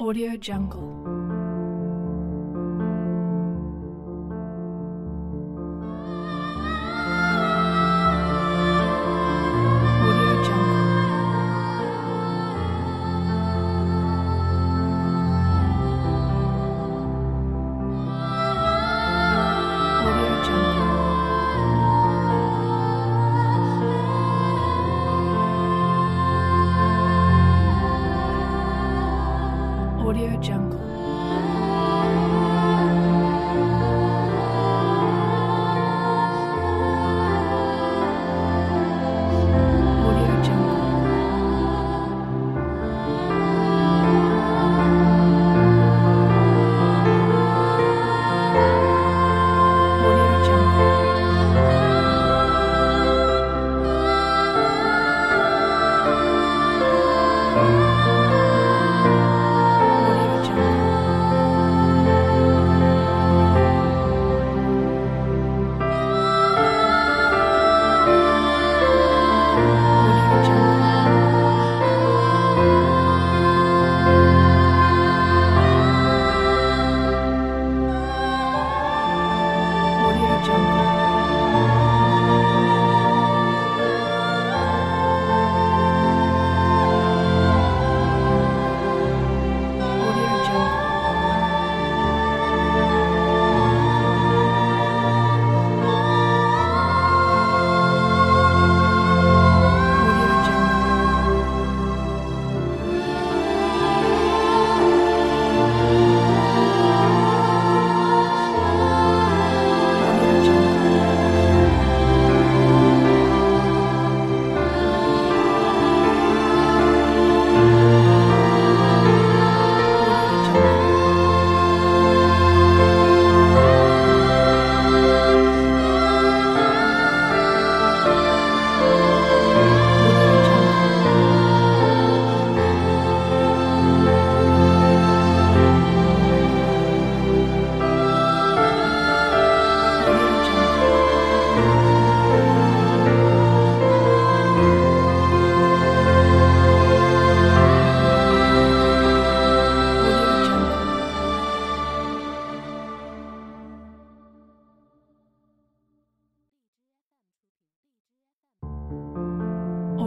Audio Jungle.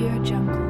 Audio Jungle.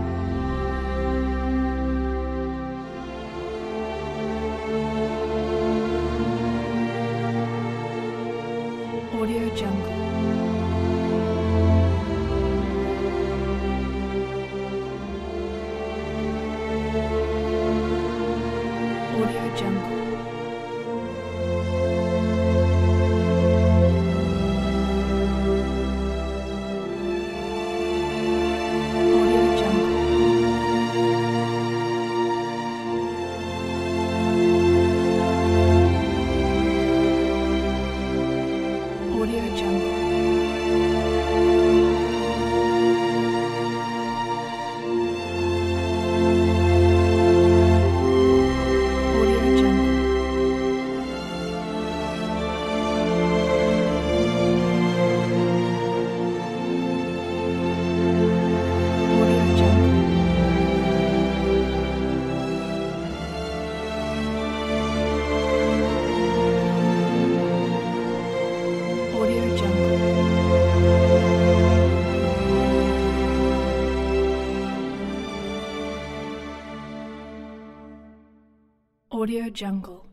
真 Audio Jungle.